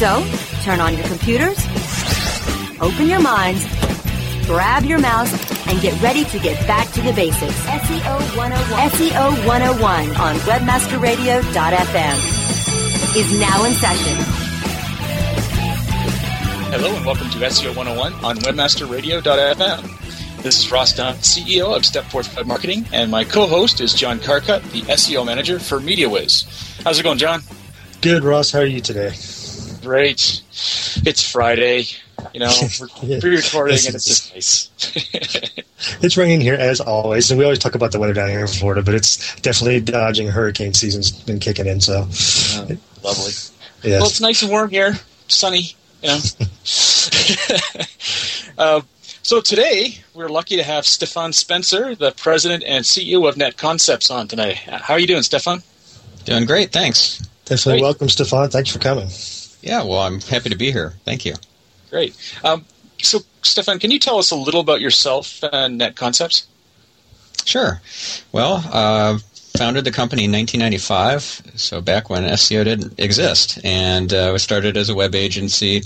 So, turn on your computers, open your minds, grab your mouse, and get ready to get back to the basics. SEO 101. SEO 101 on webmasterradio.fm is now in session. Hello and welcome to SEO 101 on webmasterradio.fm. This is Ross Dunn, CEO of Stepforth Web Marketing, and my co-host is John Carcutt, the SEO manager for MediaWhiz. How's it going, John? Good, Ross. How are you today? Great. It's Friday. You know, we're pre-recording, and it's just nice. it's raining here as always, and we always talk about the weather down here in Florida, but it's definitely dodging hurricane season's been kicking in. So oh, lovely. Yes. Well, it's nice and warm here, sunny. You know. uh, so today we're lucky to have Stephan Spencer, the president and CEO of Net Concepts, on tonight. How are you doing, Stephan? Doing great, thanks. Definitely Great. welcome, Stephan. Thanks for coming. Yeah, well, I'm happy to be here. Thank you. Great. Um, so, Stephan, can you tell us a little about yourself and Net Concepts? Sure. Well, uh, founded the company in 1995, so back when SEO didn't exist, and uh, we started as a web agency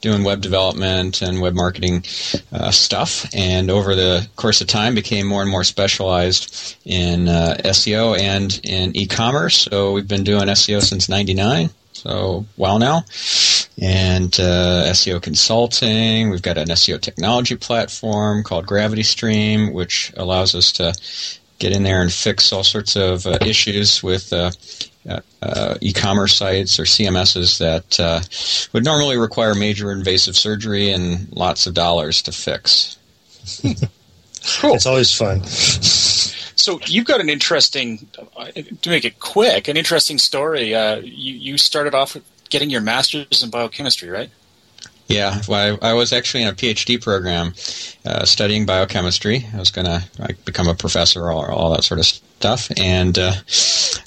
doing web development and web marketing uh, stuff, and over the course of time became more and more specialized in uh, SEO and in e-commerce. So we've been doing SEO since '99. So a while now, and uh, SEO consulting. We've got an SEO technology platform called Gravity Stream, which allows us to get in there and fix all sorts of uh, issues with uh, uh, uh, e-commerce sites or CMSs that uh, would normally require major invasive surgery and lots of dollars to fix. Cool. It's always fun. So you've got an interesting, to make it quick, an interesting story. Uh, you, you started off getting your master's in biochemistry, right? Yeah, well, I, I was actually in a PhD program uh, studying biochemistry. I was going to become a professor or all that sort of stuff, and uh,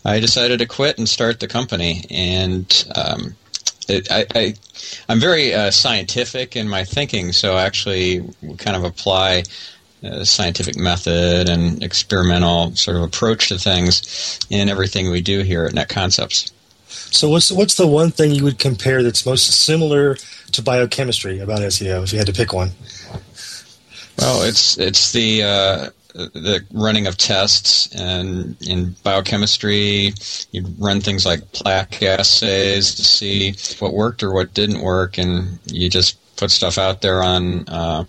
I decided to quit and start the company. And um, it, I, I'm very uh, scientific in my thinking, so I actually kind of apply uh, scientific method and experimental sort of approach to things in everything we do here at Net Concepts. So, what's what's the one thing you would compare that's most similar to biochemistry about SEO, if you had to pick one? Well, it's it's the uh, the running of tests, and in biochemistry, you run things like plaque assays to see what worked or what didn't work, and you just put stuff out there on uh,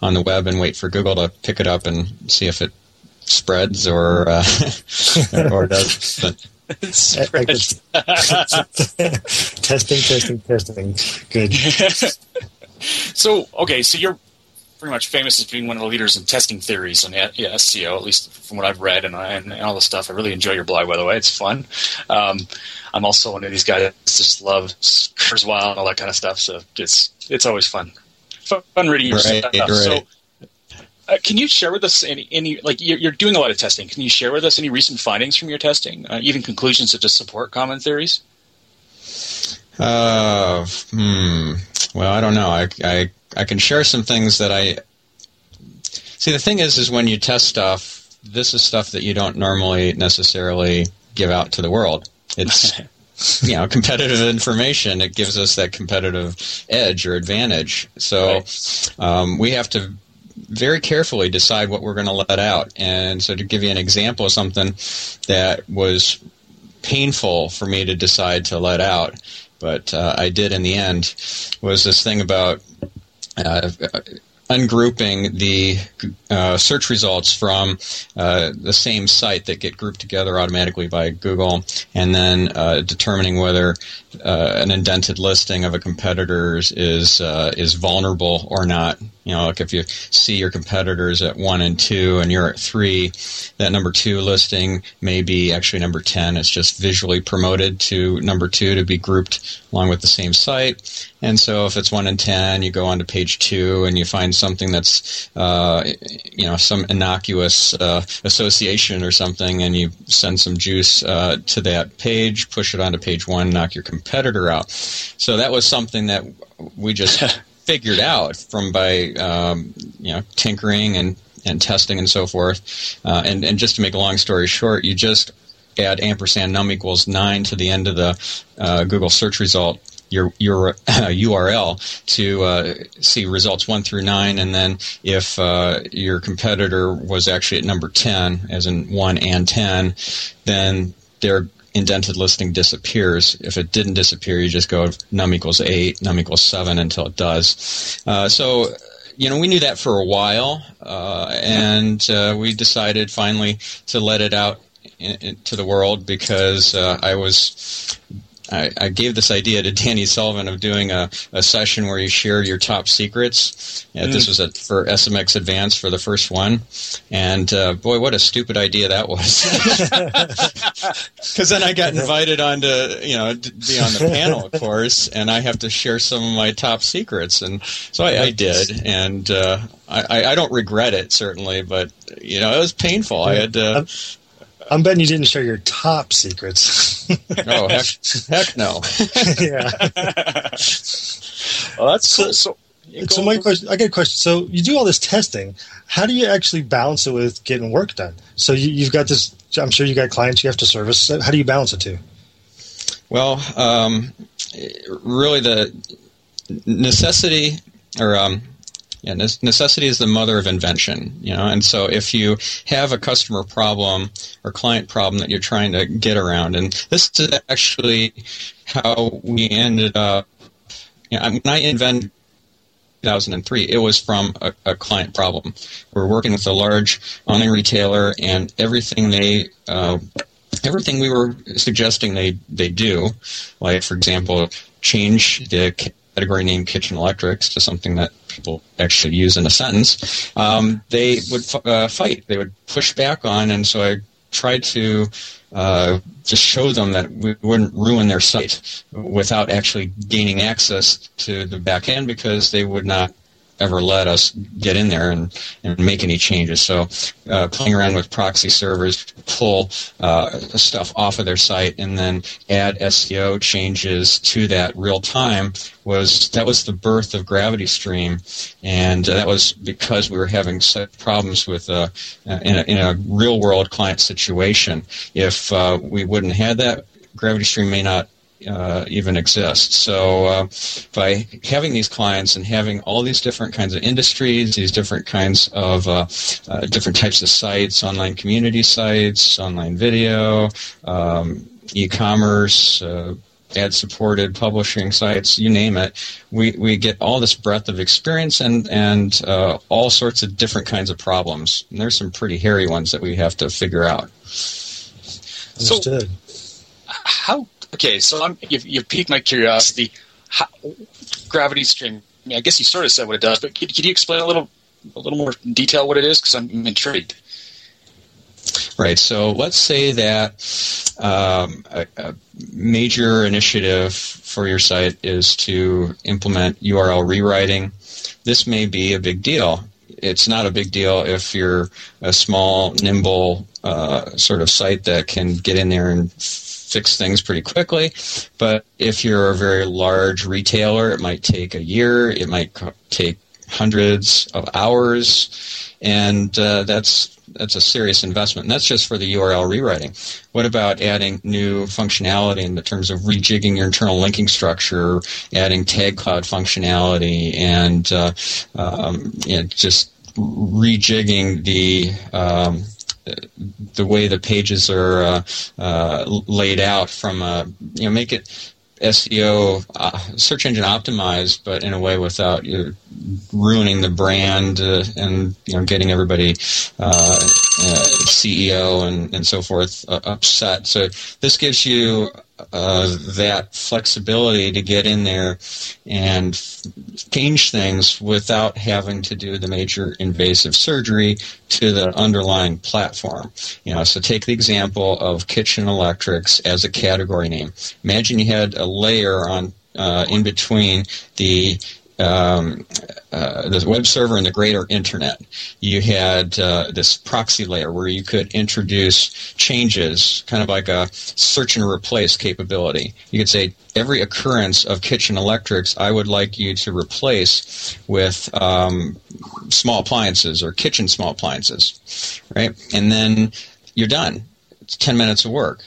on the web and wait for Google to pick it up and see if it spreads or uh, or doesn't. Spreads. testing, testing, testing. Good. so, okay, so you're pretty much famous as being one of the leaders in testing theories on yeah, SEO, at least from what I've read and, and, and all the stuff. I really enjoy your blog, by the way. It's fun. Um, I'm also one of these guys that just love Kurzweil and all that kind of stuff, so it's it's always fun. Fun reading your Right, stuff. right. So, uh, can you share with us any, any like you're, you're doing a lot of testing? Can you share with us any recent findings from your testing, uh, even conclusions that just support common theories? Uh, hmm. Well, I don't know. I, I I can share some things that I see. The thing is, is when you test stuff, this is stuff that you don't normally necessarily give out to the world. It's you know competitive information. It gives us that competitive edge or advantage. So um, we have to very carefully decide what we're going to let out. And so, to give you an example of something that was painful for me to decide to let out but uh, I did in the end, was this thing about uh, ungrouping the uh, search results from uh, the same site that get grouped together automatically by Google, and then uh, determining whether uh, an indented listing of a competitor's is uh, is vulnerable or not. You know, like if you see your competitors at one and two, and you're at three, that number two listing may be actually number ten. It's just visually promoted to number two to be grouped along with the same site. And so, if it's one and ten, you go on to page two, and you find something that's uh, you know some innocuous uh, association or something, and you send some juice uh, to that page, push it onto page one, knock your competitor out. So that was something that we just figured out from by um, you know tinkering and, and testing and so forth. Uh, and and just to make a long story short, you just add ampersand num equals nine to the end of the uh, Google search result. Your your uh, URL to uh, see results one through nine, and then if uh, your competitor was actually at number ten, as in one and ten, then their indented listing disappears. If it didn't disappear, you just go num equals 8, num equals 7 until it does. Uh, so, you know, we knew that for a while, uh, and uh, we decided finally to let it out in, in, to the world because uh, I was I, I, gave this idea to Danny Sullivan of doing a, a session where you share your top secrets. Yeah, mm. This was a, for SMX Advance for the first one, and uh, boy, what a stupid idea that was! Because then I got invited on to you know be on the panel, of course, and I have to share some of my top secrets, and so I, I did, and uh, I, I don't regret it certainly, but you know it was painful. I had to I'm betting you didn't share your top secrets. oh heck, heck no. yeah. well, that's cool. So, so my question, I get a question. So you do all this testing. How do you actually balance it with getting work done? So you, have got this. I'm sure you got clients you have to service. How do you balance it too? Well, um, really, the necessity or um, yeah, necessity is the mother of invention, you know. And so, if you have a customer problem or client problem that you're trying to get around, and this is actually how we ended up. You know, when I invented 2003, it was from a, a, client problem. We're working with a large online retailer, and everything they uh, everything we were suggesting they they do, like for example, change the category name kitchen electrics to something that people actually use in a sentence, um, they would uh, fight. They would push back on, and so I tried to uh, just show them that we wouldn't ruin their site without actually gaining access to the back end because they would not ever let us get in there and, and make any changes. So uh, playing around with proxy servers, pull uh, stuff off of their site, and then add SEO changes to that real time was that was the birth of Gravity Stream, and uh, that was because we were having such problems with uh, in, a, in a real world client situation. If uh, we wouldn't have that, Gravity Stream may not uh, even exist. So uh, by having these clients and having all these different kinds of industries, these different kinds of uh, uh different types of sites, online community sites, online video, um, e-commerce. Uh, ad supported publishing sites, you name it, we, we get all this breadth of experience and, and uh, all sorts of different kinds of problems. And there's some pretty hairy ones that we have to figure out. Understood. So, how okay, so I'm, you've, you've piqued my curiosity. How, gravity stream. I mean, I guess you sort of said what it does, but could, could you explain a little, a little more detail what it is? Because I'm intrigued. Right. So let's say that um, a, a, major initiative for your site is to implement URL rewriting. This may be a big deal. It's not a big deal if you're a small, nimble uh, sort of site that can get in there and fix things pretty quickly. But if you're a very large retailer, it might take a year. It might take hundreds of hours, and uh, that's that's a serious investment. And that's just for the URL rewriting. What about adding new functionality in the terms of rejigging your internal linking structure, adding tag cloud functionality, and uh, um, you know, just rejigging the um, the way the pages are uh, uh, laid out from a, you know make it SEO, uh, search engine optimized, but in a way without you ruining the brand uh, and you know getting everybody uh, uh CEO and, and so forth uh, upset. So this gives you uh, that flexibility to get in there and change things without having to do the major invasive surgery to the underlying platform. You know, so take the example of kitchen electrics as a category name. Imagine you had a layer on uh, in between the um, uh, the web server and the greater internet. You had uh, this proxy layer where you could introduce changes, kind of like a search and replace capability. You could say every occurrence of kitchen electrics, I would like you to replace with um, small appliances or kitchen small appliances, right? And then you're done. It's 10 minutes of work.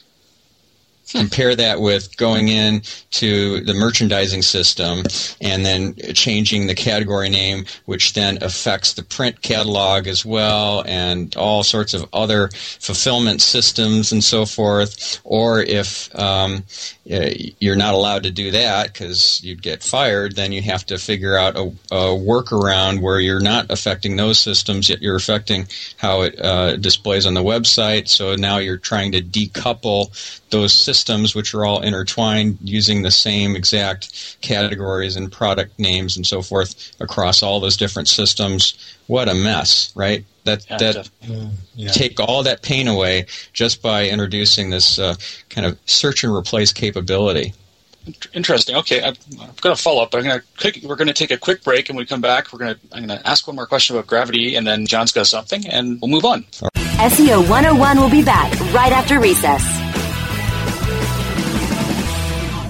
Compare that with going in to the merchandising system and then changing the category name, which then affects the print catalog as well and all sorts of other fulfillment systems and so forth. Or if um, you're not allowed to do that because you'd get fired, then you have to figure out a, a, workaround where you're not affecting those systems, yet you're affecting how it uh, displays on the website. So now you're trying to decouple those systems, which are all intertwined, using the same exact categories and product names and so forth across all those different systems. What a mess, right? That yeah, that mm, yeah. take all that pain away just by introducing this uh, kind of search and replace capability. Interesting. Okay, I'm, I'm going to follow up. I'm going to we're going to take a quick break, and we come back, we're going to I'm going to ask one more question about gravity, and then John's got something, and we'll move on. SEO 101 will be back right after recess.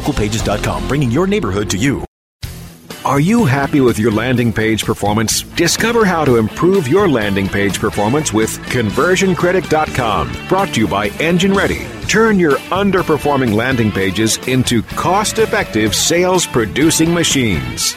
localpages.com, bringing your neighborhood to you. Are you happy with your landing page performance? Discover how to improve your landing page performance with conversioncritic.com. Brought to you by Engine Ready. Turn your underperforming landing pages into cost effective sales producing machines.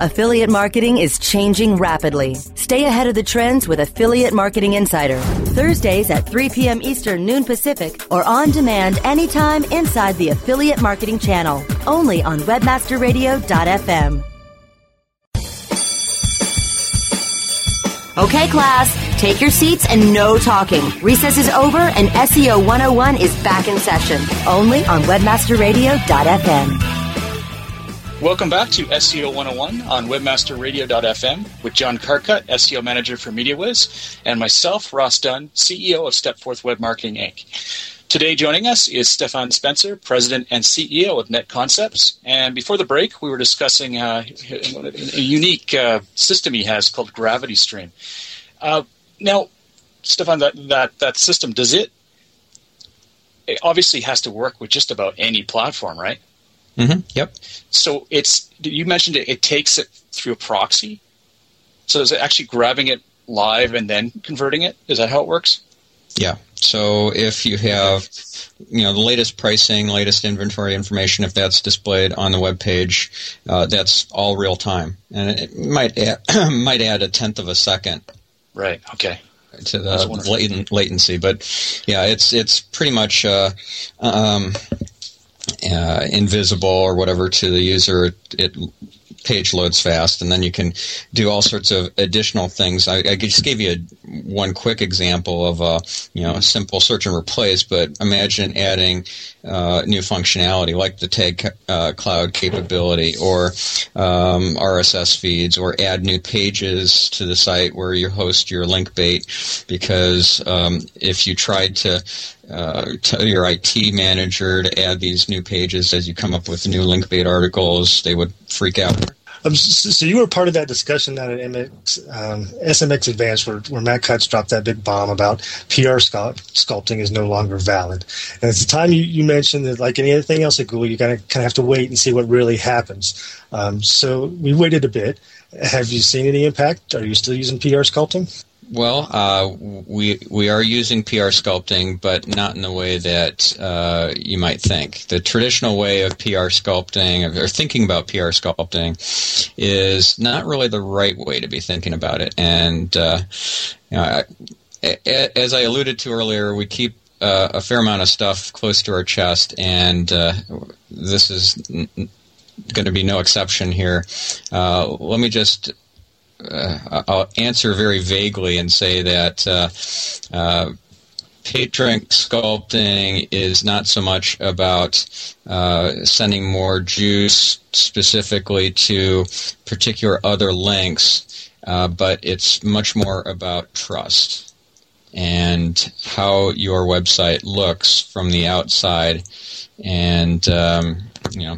Affiliate marketing is changing rapidly. Stay ahead of the trends with Affiliate Marketing Insider. Thursdays at 3 p.m. Eastern, noon Pacific, or on demand anytime inside the Affiliate Marketing channel. Only on WebmasterRadio.fm. Okay, class, take your seats and no talking. Recess is over and SEO 101 is back in session. Only on WebmasterRadio.fm. Welcome back to SEO 101 on webmasterradio.fm with John Carcutt, SEO manager for MediaWhiz, and myself, Ross Dunn, CEO of Stepforth Web Marketing Inc. Today joining us is Stephan Spencer, President and CEO of Net Concepts. And before the break, we were discussing uh, a unique uh, system he has called Gravity Stream. Uh, now, Stephan, that, that, that system, does it, it obviously has to work with just about any platform, right? Mm-hmm. Yep. So it's you mentioned it. It takes it through a proxy. So is it actually grabbing it live and then converting it? Is that how it works? Yeah. So if you have, you know, the latest pricing, latest inventory information, if that's displayed on the web page, uh, that's all real time, and it might add, might add a tenth of a second. Right. Okay. To the latent, latency, but yeah, it's it's pretty much uh, um, uh, invisible or whatever to the user. It, it page loads fast, and then you can do all sorts of additional things. I, I just gave you a, one quick example of a you know a simple search and replace, but imagine adding uh, new functionality like the tag uh, cloud capability or um, RSS feeds, or add new pages to the site where you host your link bait. Because um, if you tried to uh, tell your IT manager to add these new pages as you come up with new link bait articles, they would freak out. Um, so, you were part of that discussion at MX, um, SMX Advanced where, where Matt Cutts dropped that big bomb about PR sculpt, sculpting is no longer valid. And at the time you, you mentioned that like anything else at Google, you gotta kind of have to wait and see what really happens. Um, so we waited a bit. Have you seen any impact? Are you still using PR sculpting? Well, uh, we we are using PR sculpting, but not in the way that uh, you might think. The traditional way of PR sculpting or thinking about PR sculpting is not really the right way to be thinking about it. And uh, you know, as I alluded to earlier, we keep uh, a fair amount of stuff close to our chest, and uh, this is n- going to be no exception here. Uh, let me just uh, I'll answer very vaguely and say that uh, uh, sculpting is not so much about uh, sending more juice specifically to particular other links, uh, but it's much more about trust and how your website looks from the outside and um, you know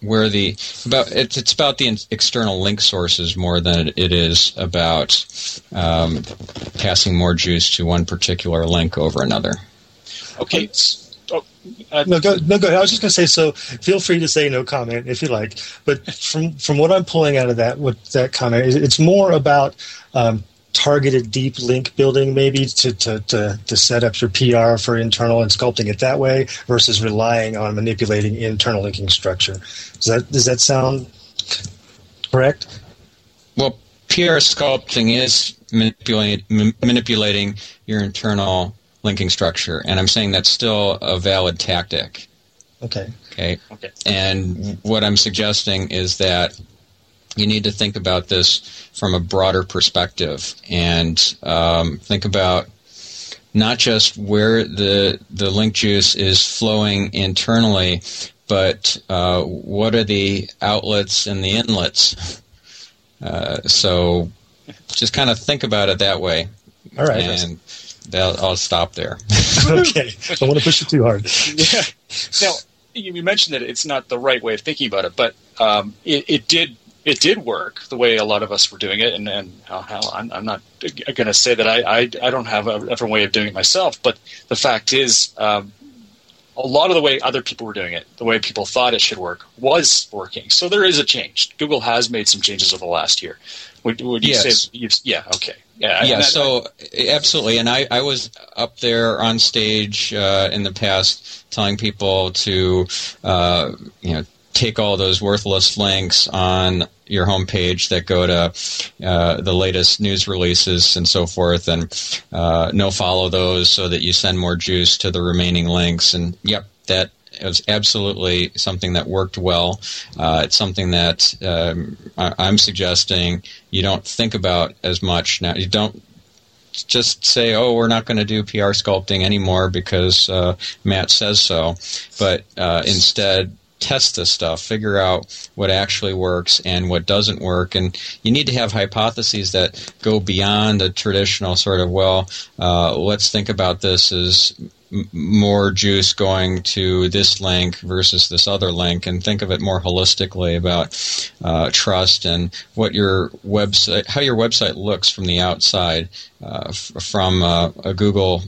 where the about it's, it's about the external link sources more than it is about um, passing more juice to one particular link over another. Okay. Oh, uh, no, go, no, go ahead. I was just going to say, so feel free to say no comment if you like. But from from what I'm pulling out of that, what that comment is, it's more about um, targeted deep link building maybe to, to, to, to, set up your PR for internal and sculpting it that way versus relying on manipulating internal linking structure. Does that does that sound correct? Well, PR sculpting is manipulating manipulating your internal linking structure, and I'm saying that's still a valid tactic. Okay. Okay. Okay. And what I'm suggesting is that you need to think about this from a broader perspective and um, think about not just where the the link juice is flowing internally, but uh, what are the outlets and the inlets. Uh, so just kind of think about it that way. All right. And I'll stop there. okay. I don't want to push it too hard. Yeah. Now, you mentioned that it's not the right way of thinking about it, but um, it, it did it did work the way a lot of us were doing it, and, and hell, I'm, I'm not going to say that I, I, I don't have a different way of doing it myself, but the fact is, um, a lot of the way other people were doing it, the way people thought it should work, was working. So there is a change. Google has made some changes over the last year. Would, would you yes. say? yeah. Okay. Yeah. Yeah. So absolutely, and I, I was up there on stage uh, in the past telling people to, uh, you know, take all those worthless links on your homepage that go to uh, the latest news releases and so forth, and uh, no follow those so that you send more juice to the remaining links. And yep, that was absolutely something that worked well. Uh, it's something that um, I- am suggesting you don't think about as much now. You don't just say, "Oh, we're not going to do PR sculpting anymore because uh, Matt says so," but uh, instead test this stuff, figure out what actually works and what doesn't work. And you need to have hypotheses that go beyond the traditional sort of, well, uh, let's think about this as more juice going to this link versus this other link, and think of it more holistically about uh, trust and what your website, how your website looks from the outside, uh, f- from uh, a Google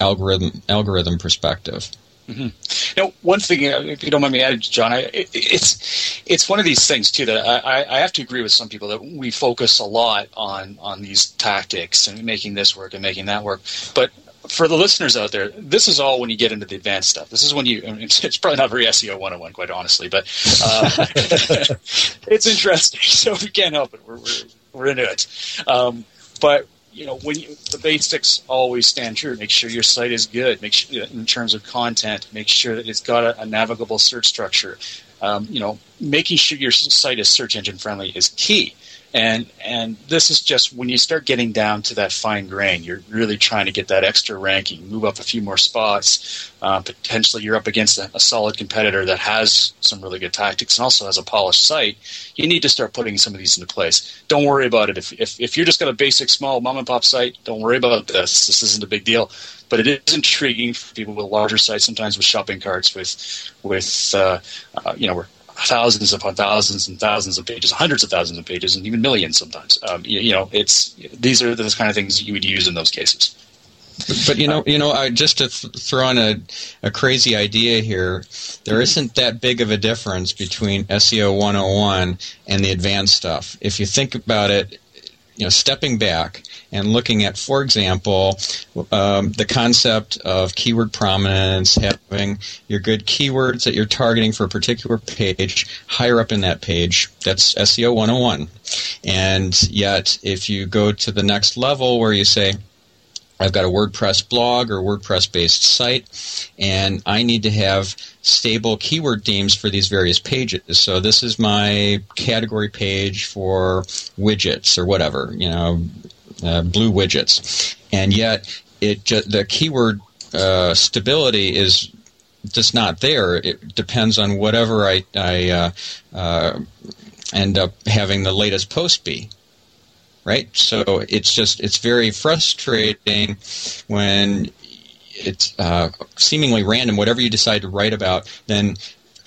algorithm algorithm perspective. Mm-hmm. Now, one thing, uh, if you don't mind me adding, John, I, it, it's it's one of these things too that I, I have to agree with some people that we focus a lot on on these tactics and making this work and making that work. But for the listeners out there, this is all when you get into the advanced stuff. This is when you. It's probably not very SEO 101, quite honestly, but uh, it's interesting. So we can't help it. We're we're, we're into it. Um, but you know, when you, the basics always stand true. Make sure your site is good. Make sure in terms of content. Make sure that it's got a, a navigable search structure. Um, you know, making sure your site is search engine friendly is key and and this is just when you start getting down to that fine grain you're really trying to get that extra ranking move up a few more spots. Uh, potentially you're up against a, a, solid competitor that has some really good tactics and also has a polished site you need to start putting some of these into place. Don't worry about it. If, if, if you're just got a basic small mom and pop site don't worry about this. This isn't a big deal. But it is intriguing for people with larger sites sometimes with shopping carts with with uh, uh, you know thousands upon thousands and thousands of pages, hundreds of thousands of pages, and even millions sometimes. Um, you, you, know, it's these are the kind of things you would use in those cases. But you know, you know, uh, just to th- throw in a, a crazy idea here, there isn't that big of a difference between SEO 101 and the advanced stuff. If you think about it, you know, stepping back, and looking at, for example, um, the concept of keyword prominence, having your good keywords that you're targeting for a particular page higher up in that page. That's SEO 101. And yet, if you go to the next level where you say, I've got a WordPress blog or WordPress based site, and I need to have stable keyword themes for these various pages. So this is my category page for widgets or whatever, you know, uh, blue widgets, and yet it ju- the keyword uh, stability is just not there. It depends on whatever I, I uh, uh, end up having the latest post be. Right, so it's just it's very frustrating when it's uh, seemingly random. Whatever you decide to write about, then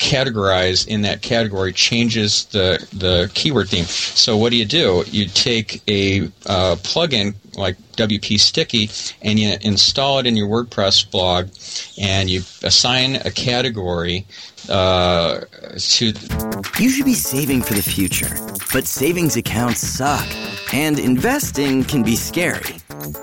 categorize in that category changes the the keyword theme. So what do you do? You take a uh, plugin like WP Sticky and you install it in your WordPress blog, and you assign a category uh, to. You should be saving for the future, but savings accounts suck, and investing can be scary.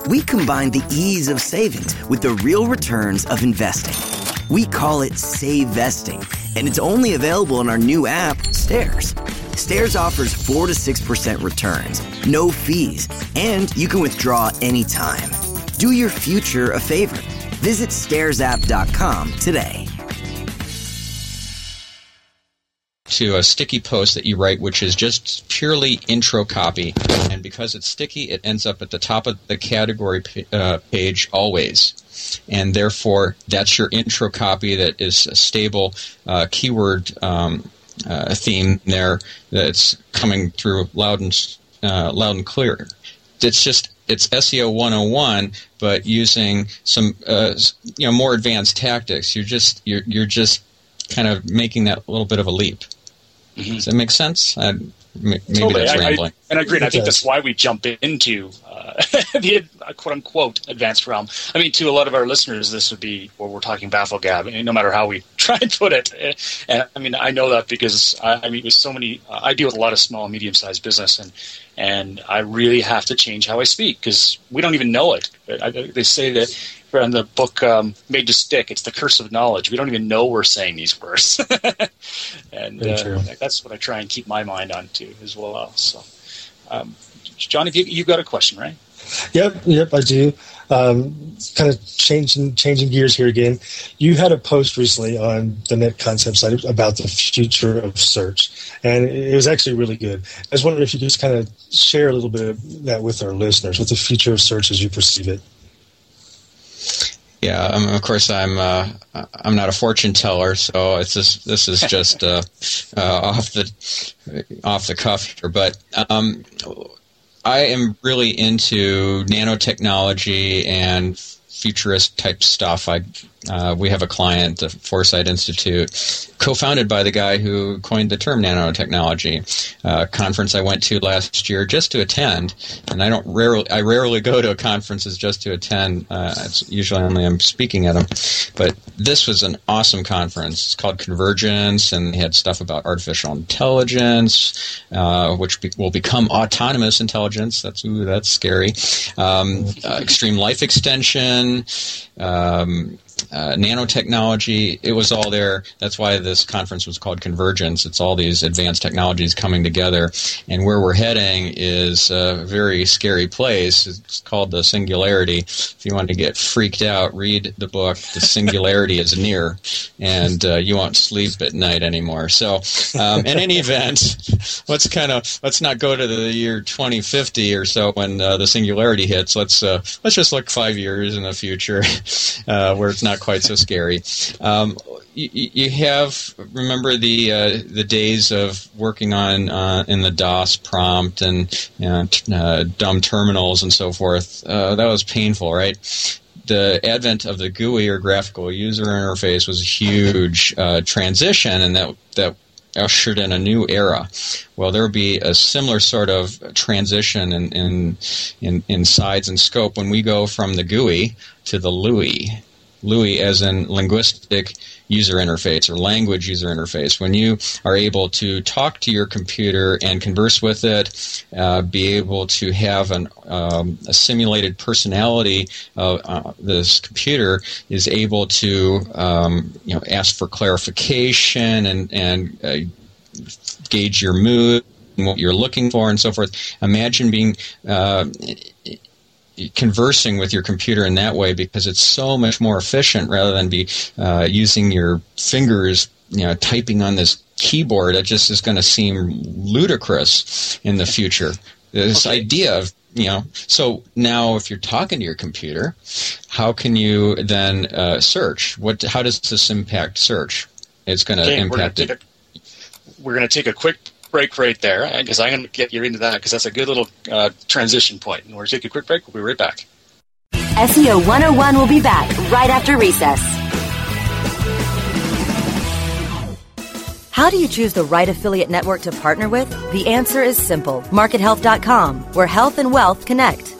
We combine the ease of savings with the real returns of investing. We call it Save Vesting and it's only available in our new app, Stairs. Stairs offers 4 to 6% returns, no fees, and you can withdraw anytime. Do your future a favor. Visit stairsapp.com today. To a sticky post that you write, which is just purely intro copy, and because it's sticky, it ends up at the top of the category uh, page always and therefore that's your intro copy that is a stable uh, keyword um, uh, theme there that's coming through loud and uh, loud and clear. It's just it's SEO 101, but using some uh, you know more advanced tactics. You're just you're you're just kind of making that little bit of a leap. Mm-hmm. Does that make sense? I, maybe totally. that's rambling. I, I, and I agree. And I think that's why we jump into uh, the uh, quote unquote advanced realm. I mean, to a lot of our listeners, this would be what we're talking Bafflegab, no matter how we try and put it. And I mean, I know that because I, I mean, with so many, uh, I deal with a lot of small, medium sized business, and and I really have to change how I speak because we don't even know it. I, they say that in the book um, Made to Stick, it's the curse of knowledge. We don't even know we're saying these words, and uh, that's what I try and keep my mind on too as well. So. Um, John, if you you got a question, right? Yep, yep, I do. Um, kind of changing changing gears here again. You had a post recently on the Net Concept site about the future of search, and it was actually really good. I was wondering if you could just kind of share a little bit of that with our listeners, with the future of search as you perceive it. Yeah, um, of course I'm. Uh, I'm not a fortune teller, so it's just this is just uh, uh, off the off the cuff here. But um, I am really into nanotechnology and futurist type stuff. I Uh, we have a client, the Foresight Institute, co-founded by the guy who coined the term nanotechnology. Uh, conference I went to last year just to attend, and I don't rarely I rarely go to conferences just to attend. Uh, it's usually only I'm speaking at them, but this was an awesome conference. It's called Convergence, and they had stuff about artificial intelligence, uh, which be- will become autonomous intelligence. That's ooh, that's scary. Um, uh, extreme life extension. Um, uh, nanotechnology, it was all there. That's why this conference was called Convergence. It's all these advanced technologies coming together. And where we're heading is a very scary place. It's called the Singularity. If you want to get freaked out, read the book, The Singularity is Near, and uh, you won't sleep at night anymore. So, um, in any event, let's kind of let's not go to the year 2050 or so when uh, the singularity hits. Let's uh, let's just look five years in the future uh, where it's not not quite so scary. Um, you, you, have remember the uh, the days of working on uh, in the DOS prompt and t- uh, dumb terminals and so forth. Uh, that was painful, right? The advent of the GUI or graphical user interface was a huge uh, transition, and that that ushered in a new era. Well, there will be a similar sort of transition in, in, in, in size and scope when we go from the GUI to the LUI. LUI as in linguistic user interface or language user interface. When you are able to talk to your computer and converse with it, uh, be able to have an, um, a simulated personality, uh, uh, this computer is able to um, you know ask for clarification and and uh, gauge your mood what you're looking for and so forth. Imagine being uh, conversing with your computer in that way because it's so much more efficient rather than be uh, using your fingers, you know, typing on this keyboard. It just is going to seem ludicrous in the future. This okay. idea of you know, so now if you're talking to your computer, how can you then uh, search? What? How does this impact search? It's going to okay, impact we're gonna it. A, we're going to take a quick break right there because I'm going to get you into that because that's a good little uh, transition point. And we're going to take a quick break. We'll be right back. SEO 101 will be back right after recess. How do you choose the right affiliate network to partner with? The answer is simple MarketHealth.com, where health and wealth connect.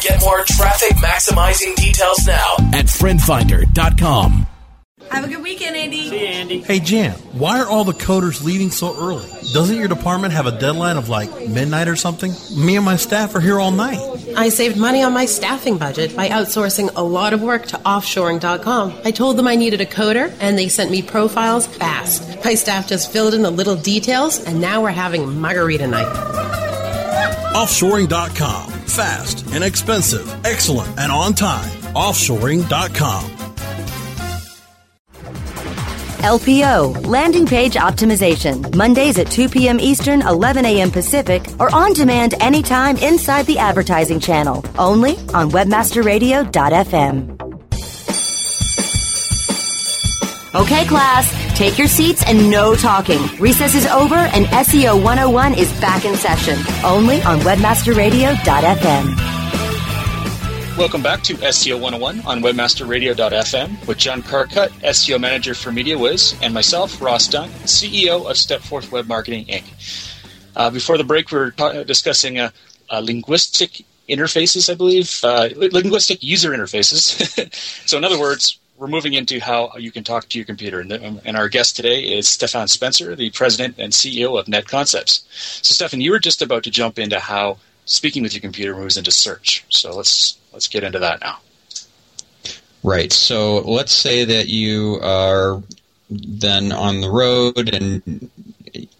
Get more traffic maximizing details now at friendfinder.com. Have a good weekend, Andy. See you, Andy. Hey, Jan, why are all the coders leaving so early? Doesn't your department have a deadline of like midnight or something? Me and my staff are here all night. I saved money on my staffing budget by outsourcing a lot of work to offshoring.com. I told them I needed a coder, and they sent me profiles fast. My staff just filled in the little details, and now we're having margarita night. Offshoring.com. Fast, inexpensive, excellent, and on time. Offshoring.com. LPO, Landing Page Optimization, Mondays at 2 p.m. Eastern, 11 a.m. Pacific, or on demand anytime inside the advertising channel, only on WebmasterRadio.fm. Okay, class, take your seats and no talking. Recess is over and SEO 101 is back in session, only on WebmasterRadio.fm. Welcome back to SEO 101 on WebmasterRadio.fm with John Carcutt, SEO Manager for MediaWhiz, and myself, Ross Dunn, CEO of Stepforth Web Marketing Inc. Uh, before the break, we were ta- discussing uh, uh, linguistic interfaces, I believe, uh, linguistic user interfaces. so, in other words, we're moving into how you can talk to your computer. And, um, and, our guest today is Stephan Spencer, the president and CEO of Net Concepts. So, Stephan, you were just about to jump into how speaking with your computer moves into search. So let's let's get into that now. Right. So let's say that you are then on the road, and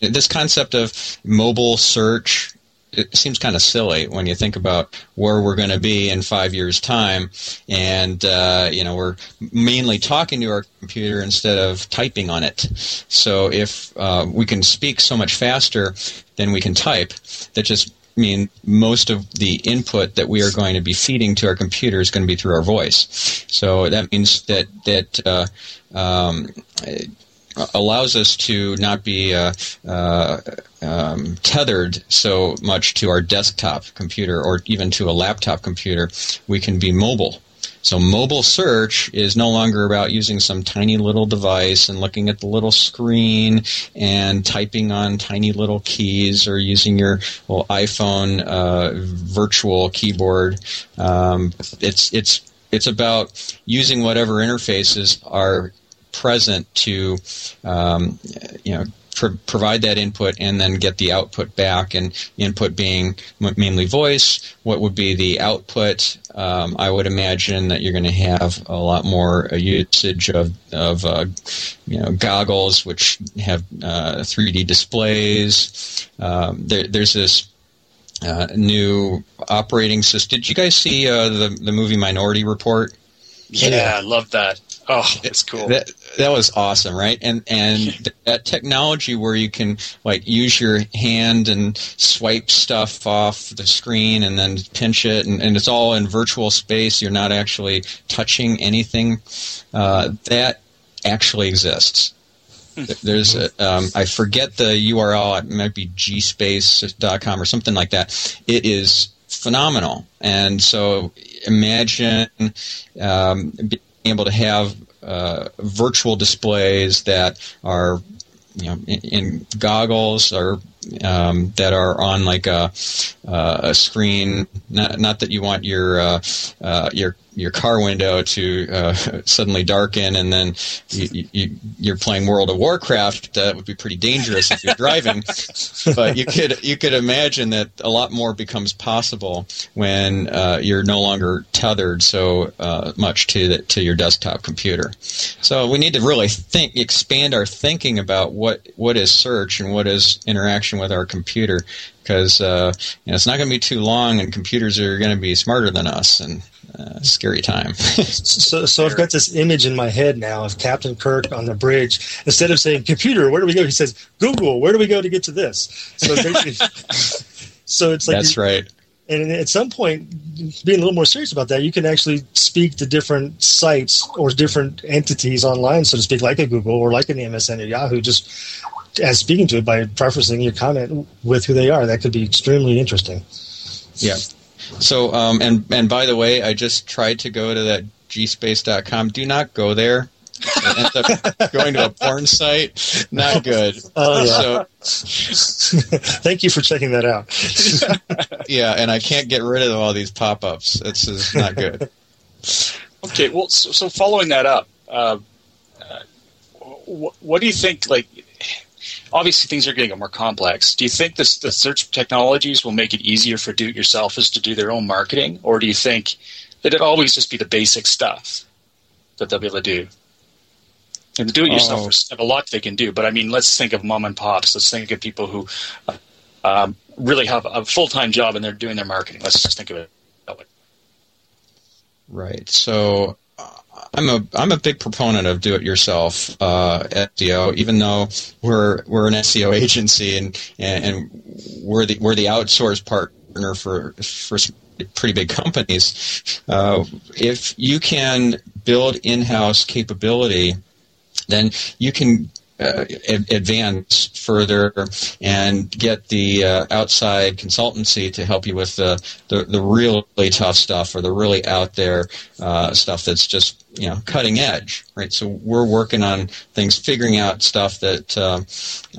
this concept of mobile search it seems kind of silly when you think about where we're going to be in five years' time, and uh, you know we're mainly talking to our computer instead of typing on it. So if uh, we can speak so much faster than we can type, that just means most of the input that we are going to be feeding to our computer is going to be through our voice. So that means that that uh, um, allows us to not be uh, uh, um, tethered so much to our desktop computer or even to a laptop computer. We can be mobile. So mobile search is no longer about using some tiny little device and looking at the little screen and typing on tiny little keys or using your little iPhone uh, virtual keyboard. Um, it's it's it's about using whatever interfaces are present to um, you know pro- provide that input and then get the output back and input being m- mainly voice what would be the output um, i would imagine that you're going to have a lot more uh, usage of, of uh, you know goggles which have uh, 3d displays um, there, there's this uh, new operating system. Did you guys see uh, the the movie Minority Report? Yeah, I love that. Oh, it's cool. That that was awesome, right? And and that technology where you can like use your hand and swipe stuff off the screen and then pinch it, and, and it's all in virtual space. You're not actually touching anything. Uh, that actually exists. There's a, um, I forget the URL. It might be gspace.com or something like that. It is phenomenal. And so imagine um, able to have uh, virtual displays that are you know in, in goggles or um, that are on like a, uh, a screen. Not, not that you want your uh, uh, your your car window to uh, suddenly darken and then you, you, you're playing World of Warcraft. That would be pretty dangerous if you're driving. but you could you could imagine that a lot more becomes possible when uh, you're no longer tethered so uh, much to the, to your desktop computer. So we need to really think expand our thinking about what what is search and what is interaction with our computer because uh, you know, it's not going to be too long, and computers are going to be smarter than us, and uh, scary time. so, so I've got this image in my head now of Captain Kirk on the bridge. Instead of saying "computer, where do we go?" he says "Google, where do we go to get to this?" So, so it's like that's right. And at some point, being a little more serious about that, you can actually speak to different sites or different entities online, so to speak, like a Google or like an MSN or Yahoo, just as speaking to it by prefacing your comment with who they are. That could be extremely interesting. Yeah. So, um, and and by the way, I just tried to go to that gspace.com. Do not go there. It ends up going to a porn site. Not good. Oh yeah. So, Thank you for checking that out. yeah, and I can't get rid of all these pop-ups. This is not good. Okay, well, so, so following that up, uh, uh, what, what do you think? Like, obviously things are getting more complex. Do you think this, the search technologies will make it easier for do-it-yourselfers to do their own marketing, or do you think that it always just be the basic stuff that they'll be able to do? And the do-it-yourselfers oh. have a lot they can do, but I mean, let's think of mom and pops. Let's think of people who um, really have a full-time job and they're doing their marketing. Let's just think of it that way. Right. So I'm a I'm a big proponent of do it yourself uh, SEO, even though we're we're an SEO agency and and, we're the we're the outsourced partner for for pretty big companies. Uh, if you can build in-house capability, then you can uh, advance further and get the uh, outside consultancy to help you with the, the, the really tough stuff or the really out there uh, stuff that's just you know cutting edge, right? So we're working on things, figuring out stuff that uh,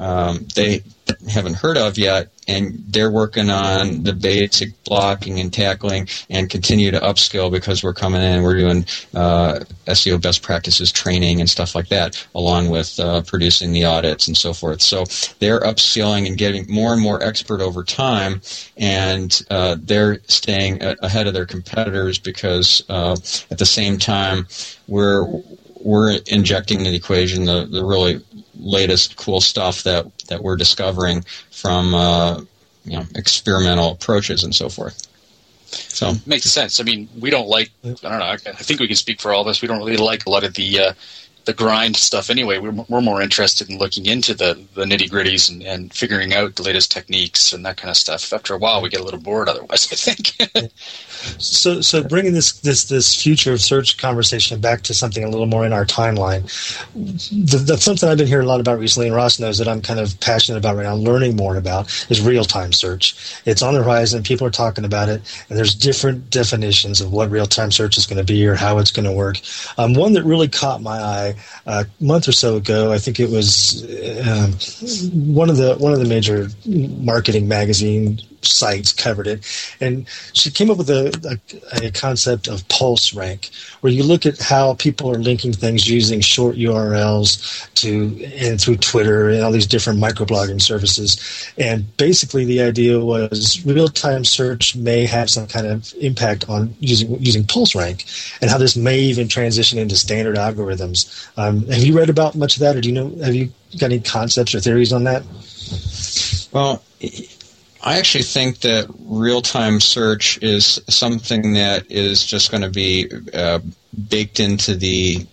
um, they haven't heard of yet, and they're working on the basic blocking and tackling, and continue to upskill because we're coming in and we're doing uh, SEO best practices training and stuff like that, along with uh, producing the audits and so forth. So they're upskilling and getting more and more expert over time, and uh, they're staying ahead of their competitors because uh, at the same time we're we're injecting in the equation the, the really latest cool stuff that, that we're discovering from uh, you know experimental approaches and so forth. So makes sense. I mean, we don't like. I don't know. I think we can speak for all of us. We don't really like a lot of the uh, the grind stuff anyway. We're, we're more interested in looking into the, the nitty gritties and, and figuring out the latest techniques and that kind of stuff. After a while, we get a little bored otherwise, I think. so, so bringing this, this, this future of search conversation back to something a little more in our timeline, the, the, something I've been hearing a lot about recently, and Ross knows that I'm kind of passionate about right now, learning more about, is real time search. It's on the horizon, people are talking about it, and there's different definitions of what real time search is going to be or how it's going to work. Um, one that really caught my eye a month or so ago. I think it was um, one of the one of the major marketing magazine sites covered it, and she came up with a, a, a, concept of pulse rank, where you look at how people are linking things using short URLs to and through Twitter and all these different microblogging services, and basically the idea was real time search may have some kind of impact on using using pulse rank, and how this may even transition into standard algorithms. Um, have you read about much of that, or do you know? Have you got any concepts or theories on that? Well, I actually think that real time search is something that is just going to be uh, baked into the,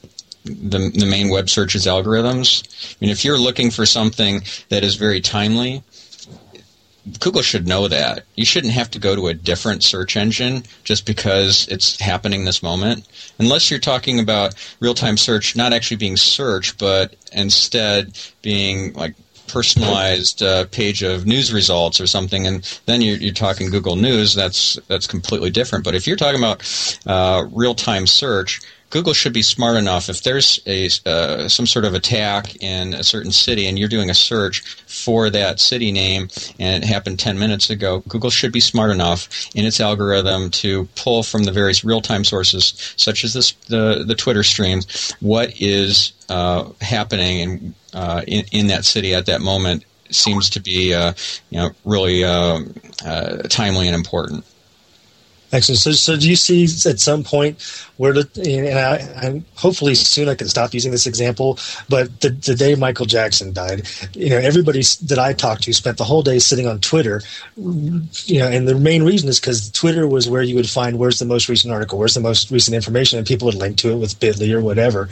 the, the main web searches algorithms. I mean, if you're looking for something that is very timely, Google should know that. You shouldn't have to go to a different search engine just because it's happening this moment. Unless you're talking about real time search not actually being search, but instead being like personalized uh, page of news results or something, and then you're, you're, talking Google News. That's that's completely different. But if you're talking about uh, real time search, Google should be smart enough if there's a uh, some sort of attack in a certain city and you're doing a search for that city name and it happened 10 minutes ago, Google should be smart enough in its algorithm to pull from the various real-time sources such as this the the Twitter streams what is uh, happening in, uh, in in that city at that moment seems to be uh, you know really uh, uh, timely and important. Excellent. So, so do you see at some point where, the, and I, I, hopefully soon I can stop using this example, but the, the day Michael Jackson died, you know, everybody that I talked to spent the whole day sitting on Twitter, you know, and the main reason is because Twitter was where you would find where's the most recent article, where's the most recent information, and people would link to it with Bitly or whatever.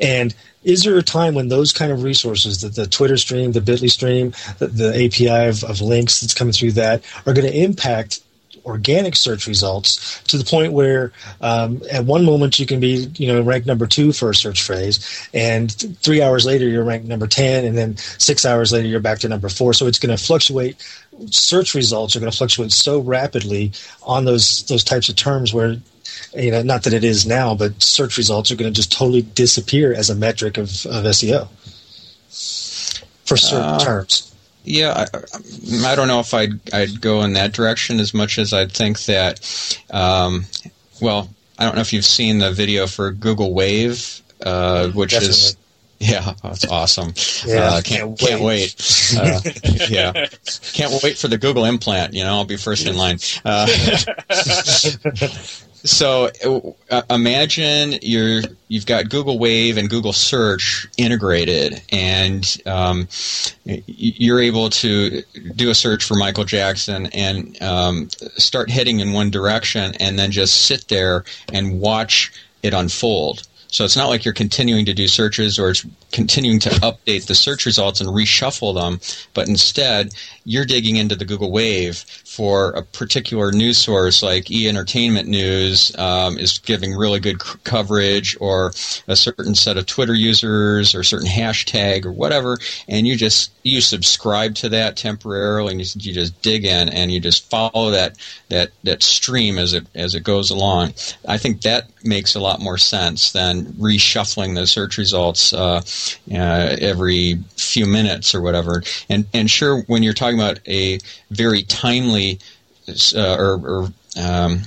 And is there a time when those kind of resources, the, the Twitter stream, the Bitly stream, the, the API of, of links that's coming through that, are going to impact organic search results to the point where um, at one moment you can be you know ranked number two for a search phrase and three hours later you're ranked number 10 and then six hours later you're back to number four. So it's going to fluctuate search results are going to fluctuate so rapidly on those those types of terms where you know not that it is now but search results are going to just totally disappear as a metric of, of seo for certain uh, terms yeah, I, I, don't know if I'd I'd go in that direction as much as I'd think that. Um, well, I don't know if you've seen the video for Google Wave, uh, which Definitely. is yeah, that's awesome. Yeah, uh, can't can't wait. Can't wait. Uh, yeah, can't wait for the Google implant. You know, I'll be first in line. Uh, so uh, imagine you're you've got Google Wave and Google Search integrated, and um, you're able to do a search for Michael Jackson and um, start heading in one direction, and then just sit there and watch it unfold. So it's not like you're continuing to do searches or it's continuing to update the search results and reshuffle them, but instead you're digging into the Google Wave for a particular news source like E Entertainment News um, is giving really good c- coverage, or a certain set of Twitter users, or a certain hashtag, or whatever, and you just you subscribe to that temporarily, and you, you just dig in and you just follow that that that stream as it as it goes along. I think that makes a lot more sense than reshuffling the search results uh, uh, every few minutes or whatever. And and sure, when you're talking about a very timely uh, or, or um,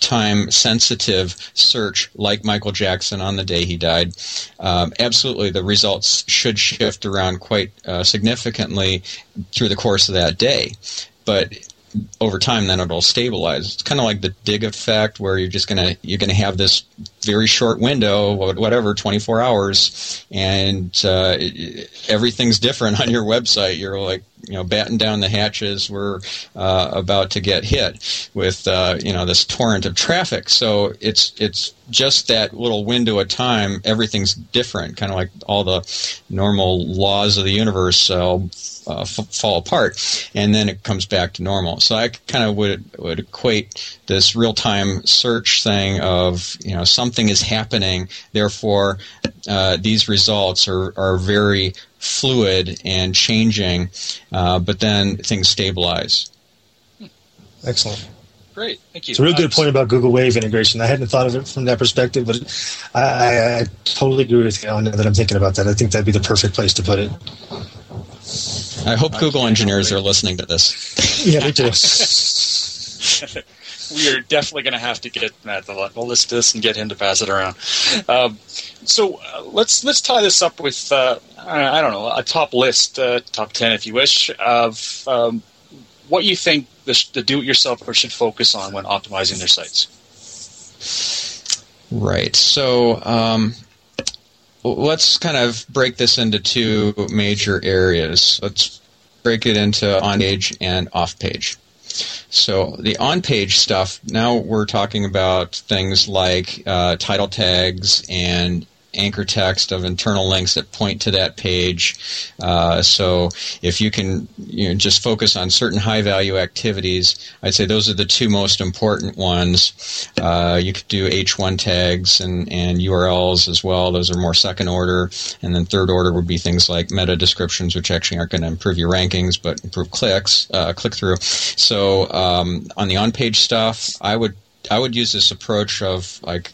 time sensitive search like Michael Jackson on the day he died, um, absolutely the results should shift around quite uh, significantly through the course of that day. But over time then it'll stabilize. It's kind of like the Digg effect where you're just gonna you're gonna have this very short window, whatever, 24 hours, and uh, everything's different on your website. You're like you know batten down the hatches. We're uh, about to get hit with uh, you know this torrent of traffic. So it's it's just that little window of time. Everything's different, kind of like all the normal laws of the universe uh, uh, f- fall apart, and then it comes back to normal. So I kind of would would equate this real time search thing of you know something is happening, therefore uh, these results are are very fluid and changing, uh, but then things stabilize. Excellent. Great, thank you. It's a real good point about Google Wave integration. I hadn't thought of it from that perspective, but I, I, I totally agree with you now that I'm thinking about that. I think that'd be the perfect place to put it. I hope Google engineers are listening to this. yeah, they do. we are definitely going to have to get Matt to list this and get him to pass it around. Um, so uh, let's let's tie this up with uh, I don't know a top list, uh, top ten if you wish, of um, what you think the, the do-it-yourselfer should focus on when optimizing their sites. Right. So um, let's kind of break this into two major areas. Let's break it into on page and off page. So the on page stuff, now we're talking about things like uh, title tags and anchor text of internal links that point to that page. Uh, so if you can you know, just focus on certain high value activities, I'd say those are the two most important ones. Uh, you could do H1 tags and, and URLs as well. Those are more second order. And then third order would be things like meta descriptions, which actually aren't going to improve your rankings, but improve clicks, uh, click through. So um, on the on page stuff, I would I would use this approach of like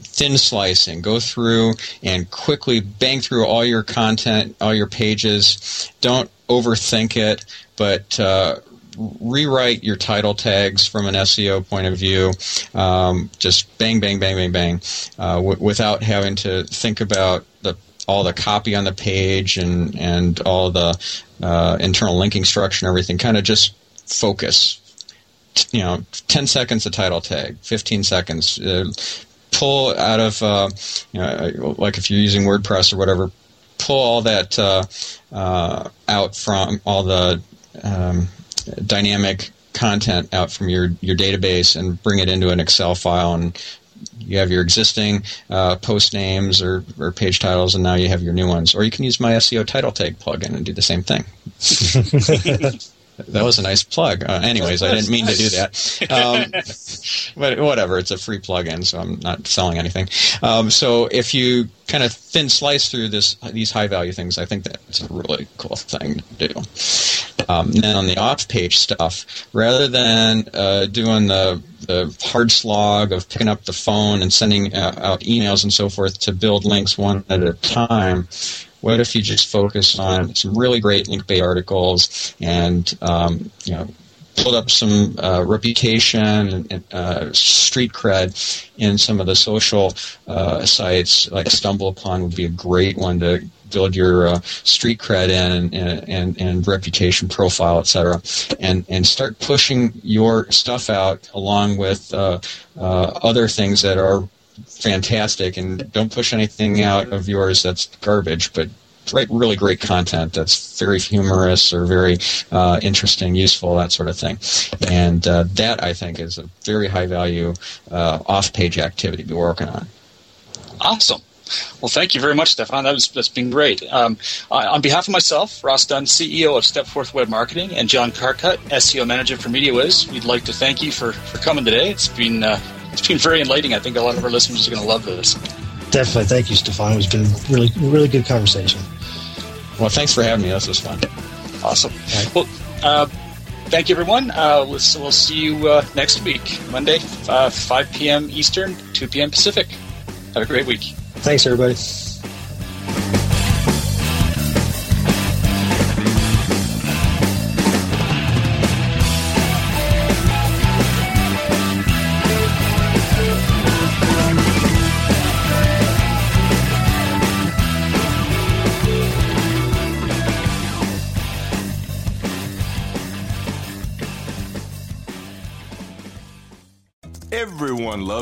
thin slicing. Go through and quickly bang through all your content, all your pages. Don't overthink it, but uh, rewrite your title tags from an SEO point of view. Um, just bang, bang, bang, bang, bang, uh, w- without having to think about the all the copy on the page and and all the uh, internal linking structure and everything. Kind of just focus you know, 10 seconds a title tag, 15 seconds. Uh, pull out of, uh, you know, like if you're using WordPress or whatever, pull all that uh, uh, out from all the um, dynamic content out from your, your database and bring it into an Excel file and you have your existing uh, post names or, or page titles, and now you have your new ones. Or you can use my SEO title tag plugin and do the same thing. That was a nice plug. Uh, anyways, I didn't mean to do that. Um, but whatever, it's a free plugin, so I'm not selling anything. Um, so if you kind of thin slice through this these high value things, I think that's a really cool thing to do. Um, then on the off page stuff, rather than uh, doing the the hard slog of picking up the phone and sending uh, out emails and so forth to build links one at a time, what if you just focus on some really great link bait articles and um, you know build up some uh, reputation and uh, street cred in some of the social uh, sites like StumbleUpon would be a great one to build your uh, street cred in and, and, and reputation profile, etc. And and start pushing your stuff out along with uh, uh, other things that are fantastic and don't push anything out of yours that's garbage, but write really great content that's very humorous or very uh, interesting, useful, that sort of thing. And uh, that, I think, is a very high value uh, off page activity to be working on. Awesome. Well, thank you very much, Stephan. That was that's been great. Um, on behalf of myself, Ross Dunn, CEO of Stepforth Web Marketing, and John Carcutt, SEO Manager for MediaWhiz, we'd like to thank you for, for coming today. It's been uh, it's been very enlightening. I think a lot of our listeners are going to love this. Definitely, thank you, Stephan. It's been really really good conversation. Well, thanks for having me. This was fun. Awesome. Right. Well, uh, thank you, everyone. Uh, we'll, we'll see you uh, next week, Monday, uh, 5 p.m. Eastern, 2 p.m. Pacific. Have a great week. Thanks, everybody.